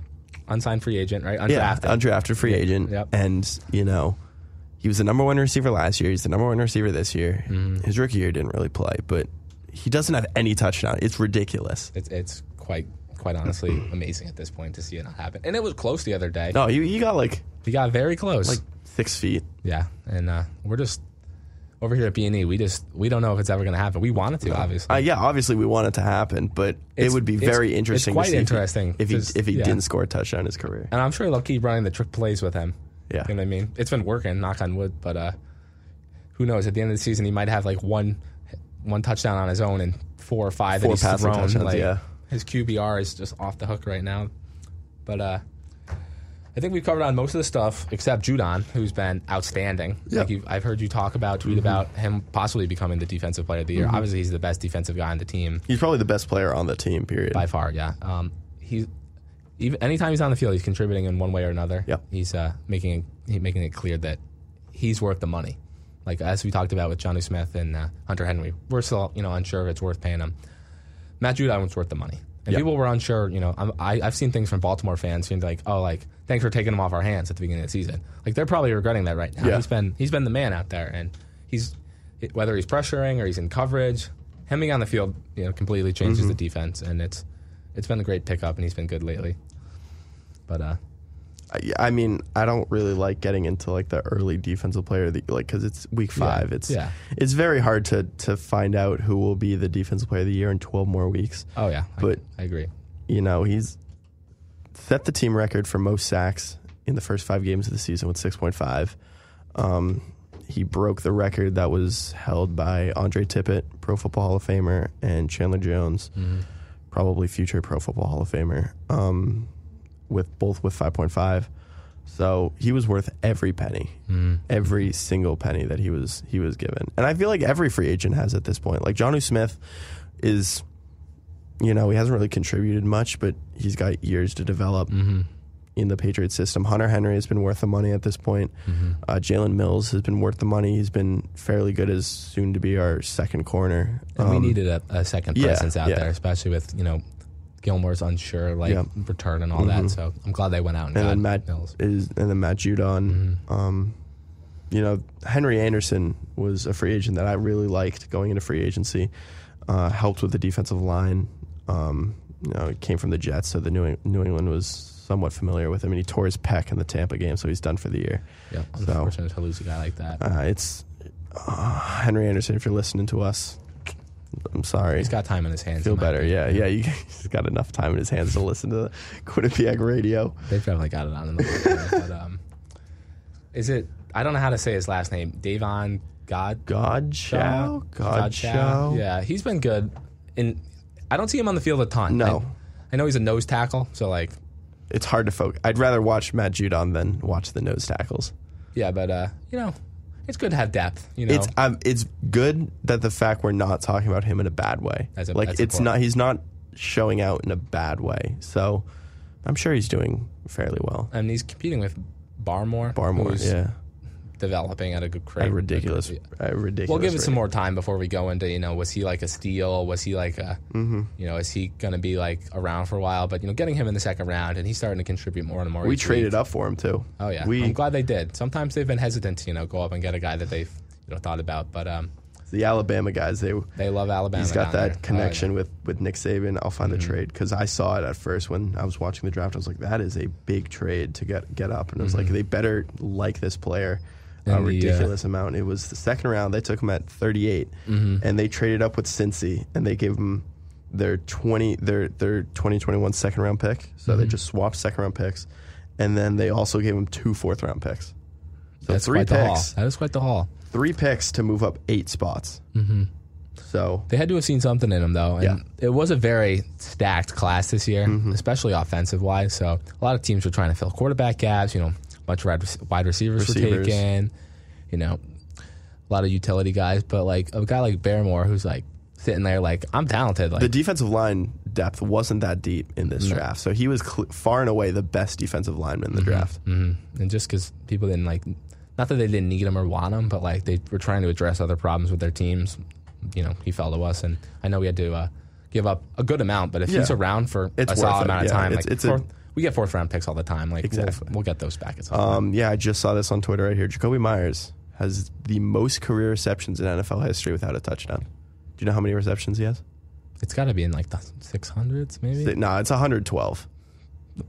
unsigned free agent, right? yeah, Undrafted. undrafted free agent, Yep. and you know. He was the number one receiver last year. He's the number one receiver this year. Mm-hmm. His rookie year didn't really play, but he doesn't have any touchdown. It's ridiculous. it's it's quite quite honestly amazing at this point to see it not happen. And it was close the other day. No, he, he got like He got very close. like six feet. yeah, and uh, we're just over here at B and E. We just we don't know if it's ever going to happen. We want it to, obviously. Uh, yeah, obviously we want it to happen, but it would be very it's interesting. quite to see if he- interesting, if he if he yeah. didn't score a touchdown in his career. and I'm sure they'll keep running the trick plays with him. Yeah. You know what I mean? It's been working, knock on wood, but uh, who knows? At the end of the season, he might have like one one touchdown on his own and four or five Four that he's thrown. like, yeah. His QBR is just off the hook right now. But uh, I think we've covered on most of the stuff except Judon, who's been outstanding. Yeah. Like you've, I've heard you talk about, tweet about him possibly becoming the defensive player of the year. Obviously, he's the best defensive guy on the team He's probably the best player on the team. Period. by far. Yeah. Um, he's even anytime he's on the field, he's contributing in one way or another. Yep. He's uh, making it, making it clear that he's worth the money. Like as we talked about with Jonnu Smith and uh, Hunter Henry, we're still you know unsure if it's worth paying him. Matt Judon was worth the money, and Yep. people were unsure. You know, I'm, I, I've seen things from Baltimore fans being like, "Oh, like thanks for taking him off our hands at the beginning of the season." Like they're probably regretting that right now. Yeah. He's been he's been the man out there, and he's whether he's pressuring or he's in coverage, him being on the field, you know, completely changes Mm-hmm. the defense, and it's it's been a great pickup, and he's been good lately. But uh, I, I mean, I don't really like getting into like the early defensive player the like because it's week five. It's yeah. it's very hard to to find out who will be the defensive player of the year in twelve more weeks. Oh yeah, But- I, agree. You know, he's set the team record for most sacks in the first five games of the season with six point five. Um, he broke the record that was held by Andre Tippett, Pro Football Hall of Famer, and Chandler Jones, probably future Pro Football Hall of Famer, um, with both with 5.5. So he was worth every penny, every single penny that he was he was given. And I feel like every free agent has at this point. Like Jonnu Smith is, you know, he hasn't really contributed much, but he's got years to develop in the Patriot system. Hunter Henry has been worth the money at this point. Uh, Jalen Mills has been worth the money. He's been fairly good as soon to be our second corner. And we Um, needed a, a second yeah, presence out yeah. there, especially with you know Gilmore's unsure like Yeah. return and all that. So I'm glad they went out and, and got then Matt Mills. is and then Matt Judon. Mm-hmm. Um, you know, Henry Anderson was a free agent that I really liked going into free agency. Uh, helped with the defensive line. Um, you know, he came from the Jets, so the New, Eng- New England was somewhat familiar with him, and he tore his pec in the Tampa game, so he's done for the year. Yeah, unfortunate to lose a guy like that. Uh, it's uh, Henry Anderson. If you're listening to us, I'm sorry. He's got time in his hands. Feel better, yeah, yeah. You, he's got enough time in his hands to listen to the Quinnipiac radio. They've probably got it on in the but um, is it? I don't know how to say his last name. Davon God Godchow, Godchow. Yeah, he's been good. And I don't see him on the field a ton. No. I, I know he's a nose tackle, so like, It's hard to focus. I'd rather watch Matt Judon than watch the nose tackles. yeah, but uh, you know, it's good to have depth. You know, It's um, it's good that the fact we're not talking about him in a bad way. That's a- like that's it's important. not. He's not showing out in a bad way. So I'm sure he's doing fairly well. and he's competing with Barmore. Barmore, yeah, developing at a good rate. a ridiculous, ridiculous. We'll give it some more time before we go into you know was he like a steal? Was he like a Mm-hmm. you know is he going to be like around for a while? But you know getting him in the second round and he's starting to contribute more and more. We traded week. up for him too. Oh yeah, we I'm glad they did. Sometimes they've been hesitant to you know go up and get a guy that they've you know thought about, but um the Alabama guys. They they love Alabama. he's got that there. connection Oh, with with Nick Saban. I'll find Mm-hmm. the trade because I saw it at first when I was watching the draft. I was like, that is a big trade to get get up, and I was like, they better like this player. A Mm-hmm. The, uh, ridiculous amount. It was the second round. They took him at 38, Mm-hmm. and they traded up with Cincy, and they gave him their 20 their their 2021 second round pick. So Mm-hmm. they just swapped second round picks, and then they also gave him two fourth round picks. So That's three quite the haul. picks, That is quite the haul. three picks to move up eight spots. Mm-hmm. So They had to have seen something in him though, and Yeah. it was a very stacked class this year, Mm-hmm. especially offensive wise. So a lot of teams were trying to fill quarterback gaps. You know, bunch of wide, receivers, Receivers. were taken. You know, a lot of utility guys, but like a guy like Barmore who's like sitting there like I'm talented. Like the defensive line depth wasn't that deep in this No. draft. So he was cl- far and away the best defensive lineman in the draft. hmm And just because people didn't like, not that they didn't need him or want him, but like they were trying to address other problems with their teams. You know, he fell to us, and I know we had to uh, give up a good amount. But if he's around for It's a solid it. amount of Yeah, time, it's- like it's a- fourth, we get fourth round picks all the time. Like we'll- Exactly. we'll, get those back at some point. Um, yeah, I just saw this on Twitter right here. Jakobi Meyers has the most career receptions in NFL history without a touchdown. Do you know how many receptions he has? It's got to be in like the six hundreds, maybe. No, it's 112.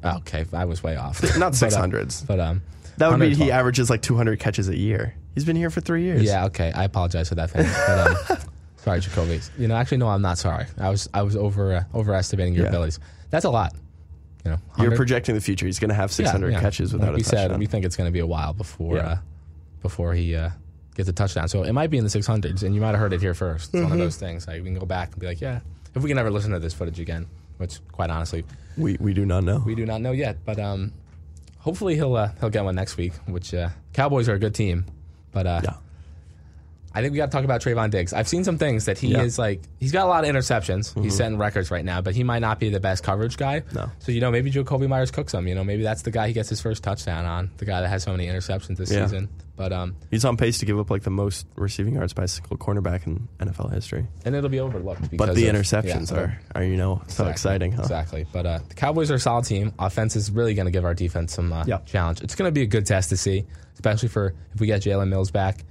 okay, I was way off. Not But, uh, 600s. but um, that would mean he averages like 200 catches a year. He's been here for three years. Yeah, okay. I apologize for that, fan. But, um, sorry, Jacoby. You know, actually, no, I'm not sorry. I was I was over uh, overestimating your Yeah. abilities. That's a lot. You know, You're projecting the future. He's going to have 600 Yeah, yeah. catches without like we a touchdown. said, we think it's going to be a while before Yeah. uh, before he uh, gets a touchdown. So it might be in the 600s, and you might have heard it here first. It's Mm-hmm. one of those things. Like we can go back and be like, yeah, if we can ever listen to this footage again, which quite honestly we, we do not know. we do not know yet. But um, hopefully he'll uh, he'll get one next week. Which uh, Cowboys are a good team, but uh, Yeah. I think we got to talk about Trevon Diggs. I've seen some things that he Yeah. Mm-hmm. is like. He's got a lot of interceptions. He's setting records right now, but he might not be the best coverage guy. No. So you know, maybe Jakobi Meyers cooks him. You know, maybe that's the guy he gets his first touchdown on. The guy that has so many interceptions this Yeah. season. But um, He's on pace to give up like the most receiving yards by a single cornerback in NFL history. and it'll be overlooked. Because But the of- interceptions yeah, are, are, you know, so Exactly. exciting, huh? Exactly. But uh, the Cowboys are a solid team. Offense is really going to give our defense some uh, challenge. It's going to be a good test to see, especially for if we get Jalen Mills back.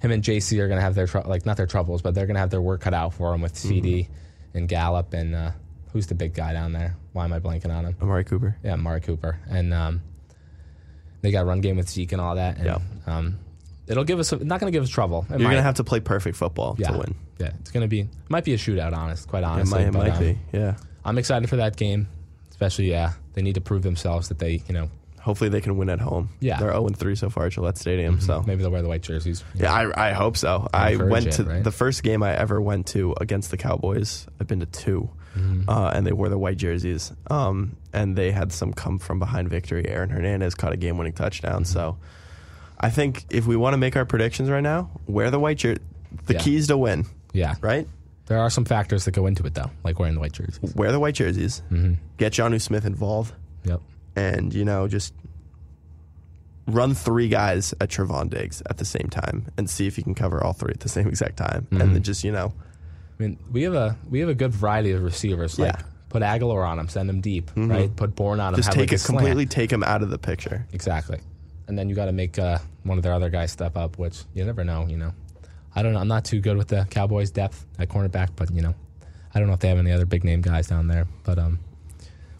Him and JC are going to have their trou- like not their troubles, but they're going to have their work cut out for them with CD Mm-hmm. and Gallup and uh, who's the big guy down there? Why am I blanking on him? Amari Cooper. Yeah, Mark Cooper. And um, They got run game with Zeke and all that. And, Yeah. Um, it'll give us not going to give us trouble. It You're might. gonna have to play perfect football yeah, to win. Yeah, it's going to be might be a shootout. Honest, quite It honestly, might, it might um, be. Yeah. I'm excited for that game, especially yeah. They need to prove themselves that they you know Hopefully they can win at home. Yeah. They're 0 3 so far at Gillette Stadium. So maybe they'll wear the white jerseys. Yeah, I, I hope so. I went it, to right? the first game I ever went to against the Cowboys. I've been to 2 Mm-hmm. uh, and they wore the white jerseys. Um, and they had some come from behind victory. Aaron Hernandez caught a game winning touchdown. Mm-hmm. So I think if we want to make our predictions right now, wear the white jersey. The Yeah. keys to win, yeah. right? There are some factors that go into it though, like wearing the white jerseys. Wear the white jerseys. Mm-hmm. Get Jonnu Smith involved, Yep. And you know just run three guys at Trevon Diggs at the same time, and see if you can cover all three at the same exact time, Mm-hmm. and then just you know I mean, we have a we have a good variety of receivers. Like Yeah. put Agholor on him, send him deep, right? Put Bourne on him, just have take like it completely take him out of the picture. Exactly. And then you got to make uh, one of their other guys step up, which you never know. You know, I don't know. I'm not too good with the Cowboys' depth at cornerback, but you know, I don't know if they have any other big name guys down there. But um,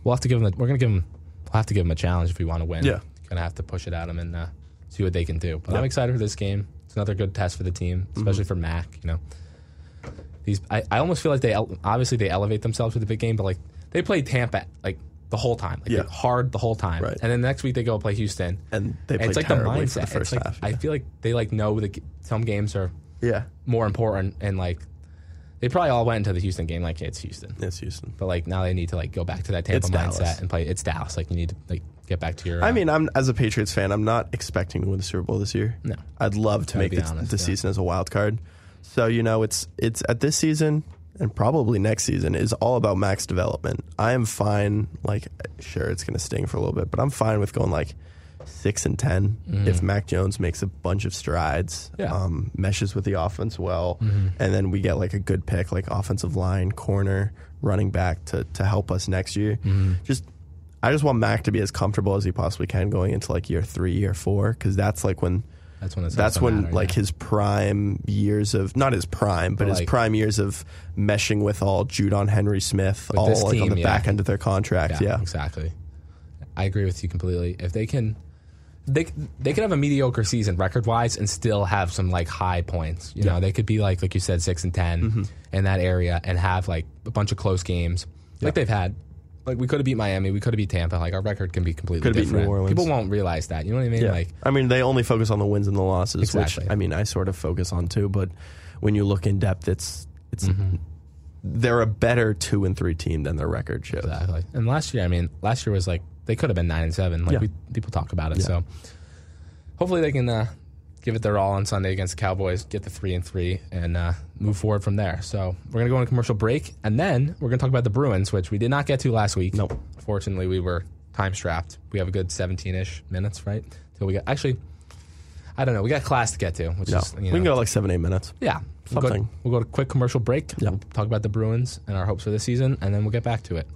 we'll have to give them. A, we're gonna give them. We'll have to give them a challenge if we want to win. Yeah. gonna have to push it at them and uh, see what they can do. But I'm excited for this game. It's another good test for the team, especially Mm-hmm. for Mac. You know, these I, I almost feel like they obviously they elevate themselves with the big game, but like they play Tampa like the whole time, like Yeah. hard the whole time, Right. and then next week they go play Houston, And they and it's like the mindset. for the first it's like, half. I feel like they like know that some games are yeah, more important, and like they probably all went into the Houston game like it's Houston, it's Houston. but like now they need to like go back to that Tampa It's mindset Dallas. and play. It's Dallas. Like you need to like get back to your. I uh, mean, I'm as a Patriots fan, I'm not expecting to win the Super Bowl this year. No. I'd love to Gotta make be the, honest, the yeah. season as a wild card. So you know, it's it's at this season and probably next season is all about max development. I am fine. Like, sure, it's going to sting for a little bit, but I'm fine with going like six and 10 if Mac Jones makes a bunch of strides. Yeah. um, meshes with the offense well, Mm-hmm. and then we get like a good pick, like offensive line, corner, running back to to help us next year. Mm-hmm. Just I just want Mac to be as comfortable as he possibly can going into like year three, year four, because that's like when that's when that's when matter, like yeah. his prime years of not his prime, but, But, his like- prime years of meshing with all Judon Henry Smith, all like on the yeah. back end of their contract. Yeah, exactly. I agree with you completely. If they can, they they could have a mediocre season record wise and still have some like high points. You know, they could be like like you said six and 10 Mm-hmm. in that area and have like a bunch of close games like they've had. Like we could have beat Miami, we could have beat Tampa. Like our record can be completely Could have beat New different. Orleans. People won't realize that. You know what I mean? Yeah. Like I mean, they only focus on the wins and the losses, Exactly. which I mean, I sort of focus on too. But when you look in depth, it's it's Mm-hmm. they're a better two and three team than their record shows. Exactly. And last year, I mean, last year was like they could have been nine and seven. Like Yeah. we, people talk about it. Yeah. So hopefully they can uh, give it their all on Sunday against the Cowboys, get the three and three, and uh, move forward from there. So we're gonna go on a commercial break, and then we're gonna talk about the Bruins, which we did not get to last week. Nope. Fortunately, we were time strapped. We have a good seventeen ish minutes, right? Till we got actually. I don't know. We got class to get to, which No, is you we can go like seven, eight minutes. yeah. We'll go, Something. we'll go to a quick commercial break. Yeah. We'll talk about the Bruins and our hopes for this season, and then we'll get back to it.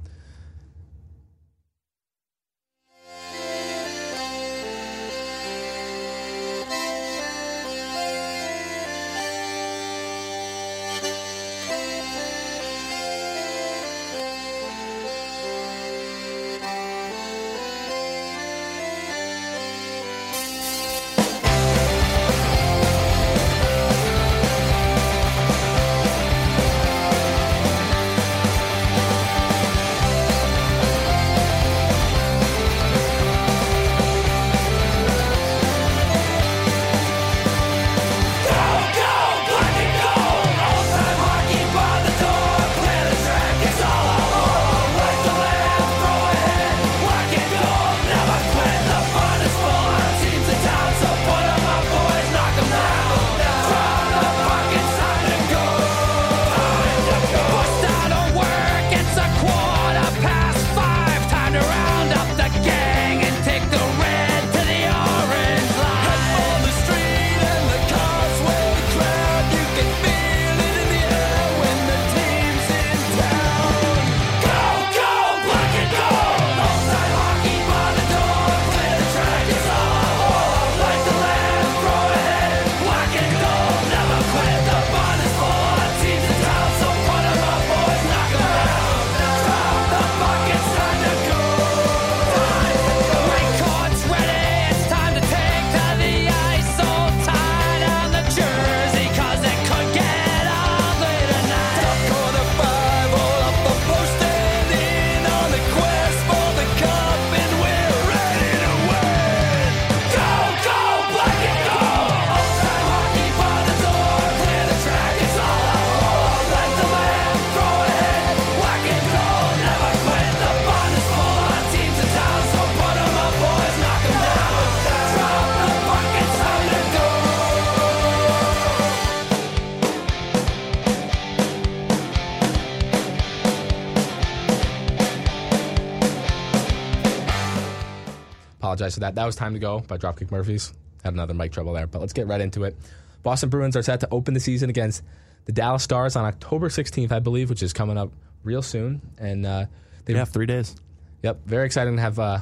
Apologize for that. That was Time to Go by Dropkick Murphys. Had another mic trouble there, but let's get right into it. Boston Bruins are set to open the season against the Dallas Stars on October 16th, I believe, which is coming up real soon. And uh, they, Yeah, three days. yep, very exciting to have uh,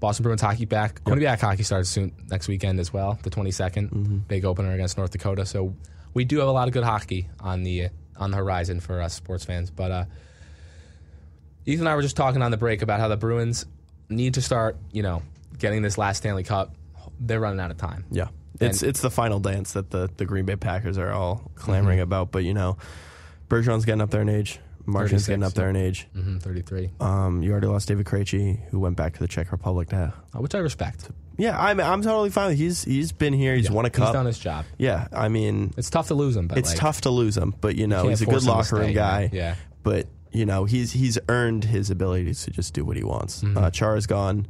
Boston Bruins hockey back. Quinnipiac hockey starts soon next weekend as well, the 22nd, big opener against North Dakota. So we do have a lot of good hockey on the on the horizon for us sports fans. But uh, Ethan and I were just talking on the break about how the Bruins need to start, you know, getting this last Stanley Cup. They're running out of time. Yeah. It's And- it's the final dance that the, the Green Bay Packers are all clamoring about. But, you know, Bergeron's getting up there in age. Marchand's getting 36, up there in age. hmm 33, Um, you already lost David Krejci, who went back to the Czech Republic now. uh, which I respect. Yeah, I'm I'm totally fine. with- He's he's been here. He's Yeah, won a He's cup. done his job. yeah, I mean, It's tough to lose him, but it's like, tough to lose him, but you know can't he's a good locker room guy. yeah. but you know he's he's earned his ability to just do what he wants. Mm-hmm. Uh, Chara's gone.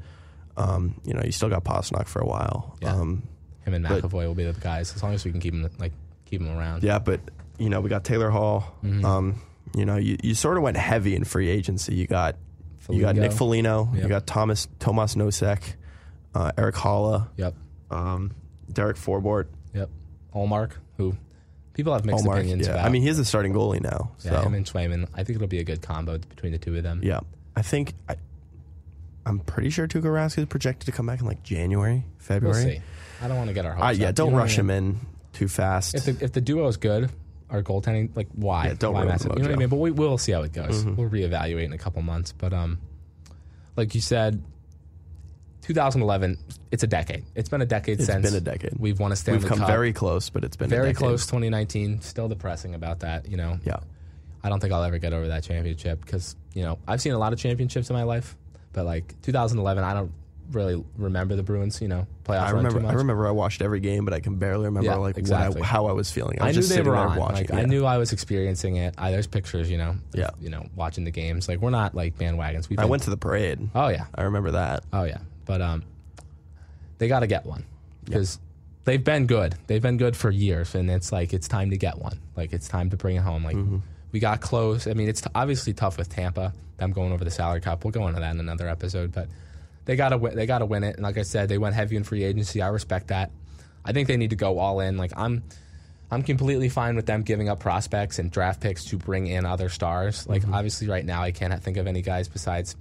Um, you know you still got Pastrnak for a while. Yeah. Um, Him and but- McAvoy will be the guys as long as we can keep him like keep him around. yeah, but you know we got Taylor Hall. Mm-hmm. Um, you know you, you sort of went heavy in free agency. You got you got Nick Foligno. Yep. You got Thomas Tomas Nosek, uh, Erik Haula, Yep. um, Derek Forbort. Yep. Ullmark, who people have mixed Ullmark, opinions yeah. about. I mean, he's a starting goalie now. yeah, so him and Swayman. I think it'll be a good combo between the two of them. Yeah, I think I, I'm pretty sure Tuukka Rask is projected to come back in like January, February. We'll see. I don't want to get our hopes Uh, yeah, up. don't You know rush I him in too fast. If the if the duo is good, our goaltending like why? Yeah, don't why mess it? You know what I. Mm-hmm. mean? But we will see how it goes. We'll reevaluate in a couple months. But um, like you said, 2011. It's a decade. It's been a decade It's since It's been a decade. We've won a Stanley We've come Cup. very close, but it's been a very close. 2019. Still depressing about that. You know. Yeah, I don't think I'll ever get over that championship because you know I've seen a lot of championships in my life, but like 2011, I don't really remember the Bruins. You know, playoff I run remember. too much. I remember I watched every game, but I can barely remember Yeah, like exactly. what I, how I was feeling. I I was knew just they sitting were there on. watching. Like I yeah. knew I was experiencing it. I, there's pictures, you know, Yeah. you know, watching the games. Like we're not like bandwagons. We I went to the parade. Oh yeah, I remember that. oh yeah. But um, they got to get one because they've been good. They've been good for years, and it's like it's time to get one. Like it's time to bring it home. Like Mm-hmm. We got close. I mean, it's t- obviously tough with Tampa. Them going over the salary cap. We'll go into that in another episode, but they got to win. They got to win it. And like I said, they went heavy in free agency. I respect that. I think they need to go all in. Like I'm. I'm completely fine with them giving up prospects and draft picks to bring in other stars. Like mm-hmm. obviously, right now I can't think of any guys besides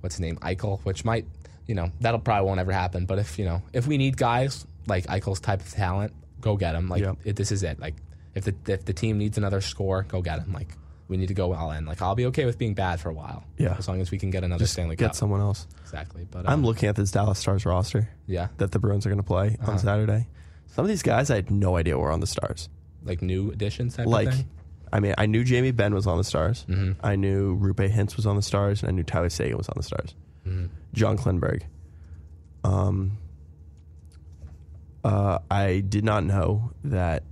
what's his name Eichel, which might you know that'll probably won't ever happen. But if you know if we need guys like Eichel's type of talent, go get him. Like Yeah. it, this is it. Like if the if the team needs another score, go get him. Like we need to go all in. Like I'll be okay with being bad for a while. Yeah. as long as we can get another Just Stanley Cup. get someone else. exactly. But I'm um, looking at this Dallas Stars roster yeah, that the Bruins are going to play Uh-huh. on Saturday. Some of these guys I had no idea were on the Stars. like new additions like. I mean, I knew Jamie Benn was on the Stars. Mm-hmm. I knew Roope Hintz was on the Stars, and I knew Tyler Seguin was on the Stars. Mm-hmm. John Klingberg. Um, uh, I did not know that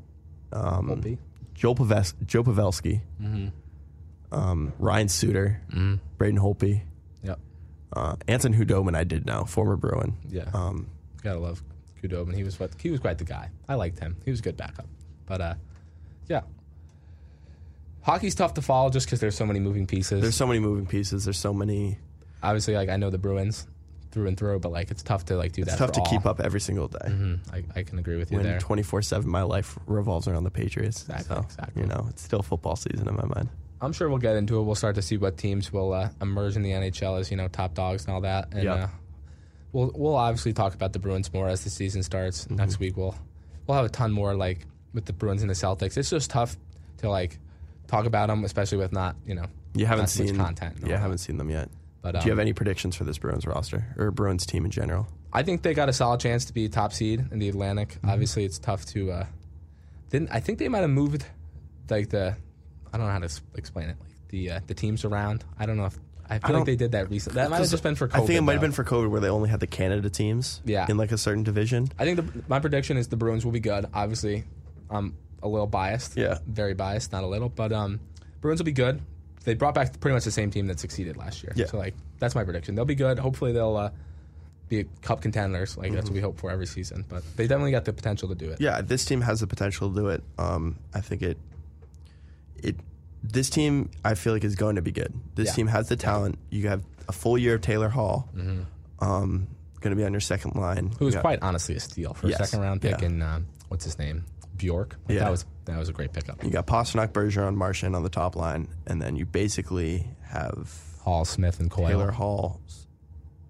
um, Joe, Paves- Joe Pavelski, Mm-hmm. um, Ryan Suter, Braden Holtby, Yep. uh, Anton Khudobin. I did know, former Bruin. Yeah. Um, Gotta love Khudobin. He was what he was quite the guy. I liked him. He was a good backup. But uh, yeah. Hockey's tough to follow just because there's so many moving pieces. there's so many moving pieces. There's so many. obviously like I know the Bruins through and through, but like it's tough to like do that. It's that. tough to all. keep up every single day. Mhm. I, I can agree with you When there. 24 7 my life revolves around the Patriots. Exactly, So, exactly. You know, it's still football season in my mind. I'm sure we'll get into it. We'll start to see what teams will uh, emerge in the NHL as you know top dogs and all that. And Yeah. uh, we'll we'll obviously talk about the Bruins more as the season starts Mm-hmm. next week. We'll we'll have a ton more like with the Bruins and the Celtics. It's just tough to like talk about them, especially with not you know You haven't seen content. Yeah, haven't seen them yet. But Do you um, have any predictions for this Bruins roster or Bruins team in general? I think they got a solid chance to be top seed in the Atlantic. Mm-hmm. Obviously, it's tough to. Uh, didn't I think they might have moved like the I don't know how to explain it like the uh, the teams around. I don't know if I feel don't- like they did that recently. That might have just been for. COVID, I think it might have been for COVID where they only had the Canada teams Yeah. in like a certain division. I think the, my prediction is the Bruins will be good. Obviously, I'm a little biased. Yeah. very biased, not a little, but um, Bruins will be good. They brought back pretty much the same team that succeeded last year. Yeah. So like that's my prediction. They'll be good. Hopefully they'll uh, be cup contenders. Like Mm-hmm. that's what we hope for every season. But they definitely got the potential to do it. Yeah, this team has the potential to do it. Um, I think it it this team I feel like is going to be good. This Yeah. team has the talent. You have a full year of Taylor Hall. Mm-hmm. Um, going to be on your second line. Who was got- quite honestly a steal for Yes, a second round pick yeah. in um, what's his name Bjork. Like, Yeah. that was that was a great pickup. You got Pastrnak, Bergeron, Marchand on the top line, and then you basically have Hall, Smith, and Coyle. Taylor Hall.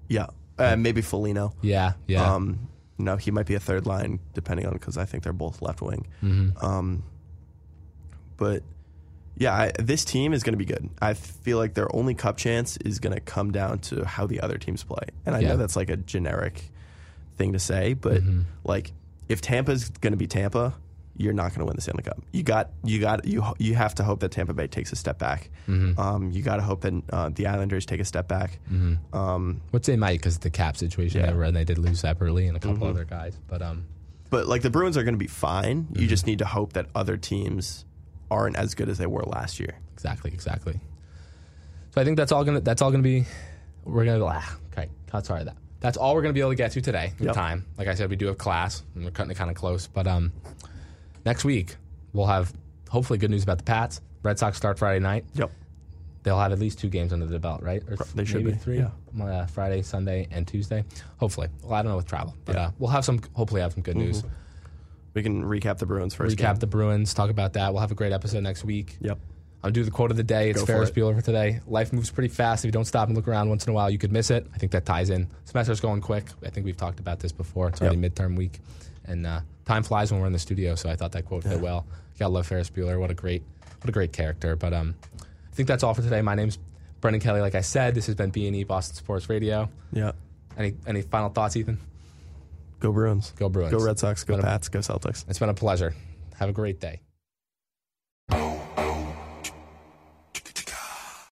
Yeah, uh, maybe Foligno. Yeah, yeah. Um, no, he might be a third line depending on because I think they're both left wing. Mm-hmm. Um, but yeah, I, this team is going to be good. I feel like their only cup chance is going to come down to how the other teams play, and I Yeah. know that's like a generic thing to say, but Mm-hmm. like if Tampa's going to be Tampa. You're not going to win the Stanley Cup. You got, you got, you you have to hope that Tampa Bay takes a step back. Mm-hmm. Um, you got to hope that uh, the Islanders take a step back. Um, Which they might because the cap situation Yeah. Mm-hmm. they were in. They did lose separately and a couple other guys, but um, But like the Bruins are going to be fine. Mm-hmm. You just need to hope that other teams aren't as good as they were last year. exactly, exactly. So I think that's all gonna that's all gonna be. We're gonna ah, okay. sorry that. That's all we're gonna be able to get to today. in Yep. time. Like I said, we do have class and we're cutting it kind of close, but um, next week we'll have hopefully good news about the Pats. Red Sox start Friday night. Yep. They'll have at least two games under the belt, right? Or They should maybe be, three. yeah. Uh, Friday, Sunday, and Tuesday. Hopefully. Well, I don't know with travel, but Yeah. uh, we'll have some. Hopefully, have some good news. We can recap the Bruins first. Recap game. the Bruins. Talk about that. We'll have a great episode next week. Yep. I'll do the quote of the day. It's Go for Ferris it. Bueller for today. Life moves pretty fast. If you don't stop and look around once in a while, you could miss it. I think that ties in. Semester's going quick. I think we've talked about this before. It's already midterm week, and uh, time flies when we're in the studio. So I thought that quote fit well. Gotta love Ferris Bueller. What a great, what a great character. But um, I think that's all for today. My name's Brendan Kelly. Like I said, this has been B and E Boston Sports Radio. Yeah. Any any final thoughts, Ethan? Go Bruins. Go Bruins. Go Red Sox. Go Been a- Pats. Go Celtics. It's been a pleasure. Have a great day.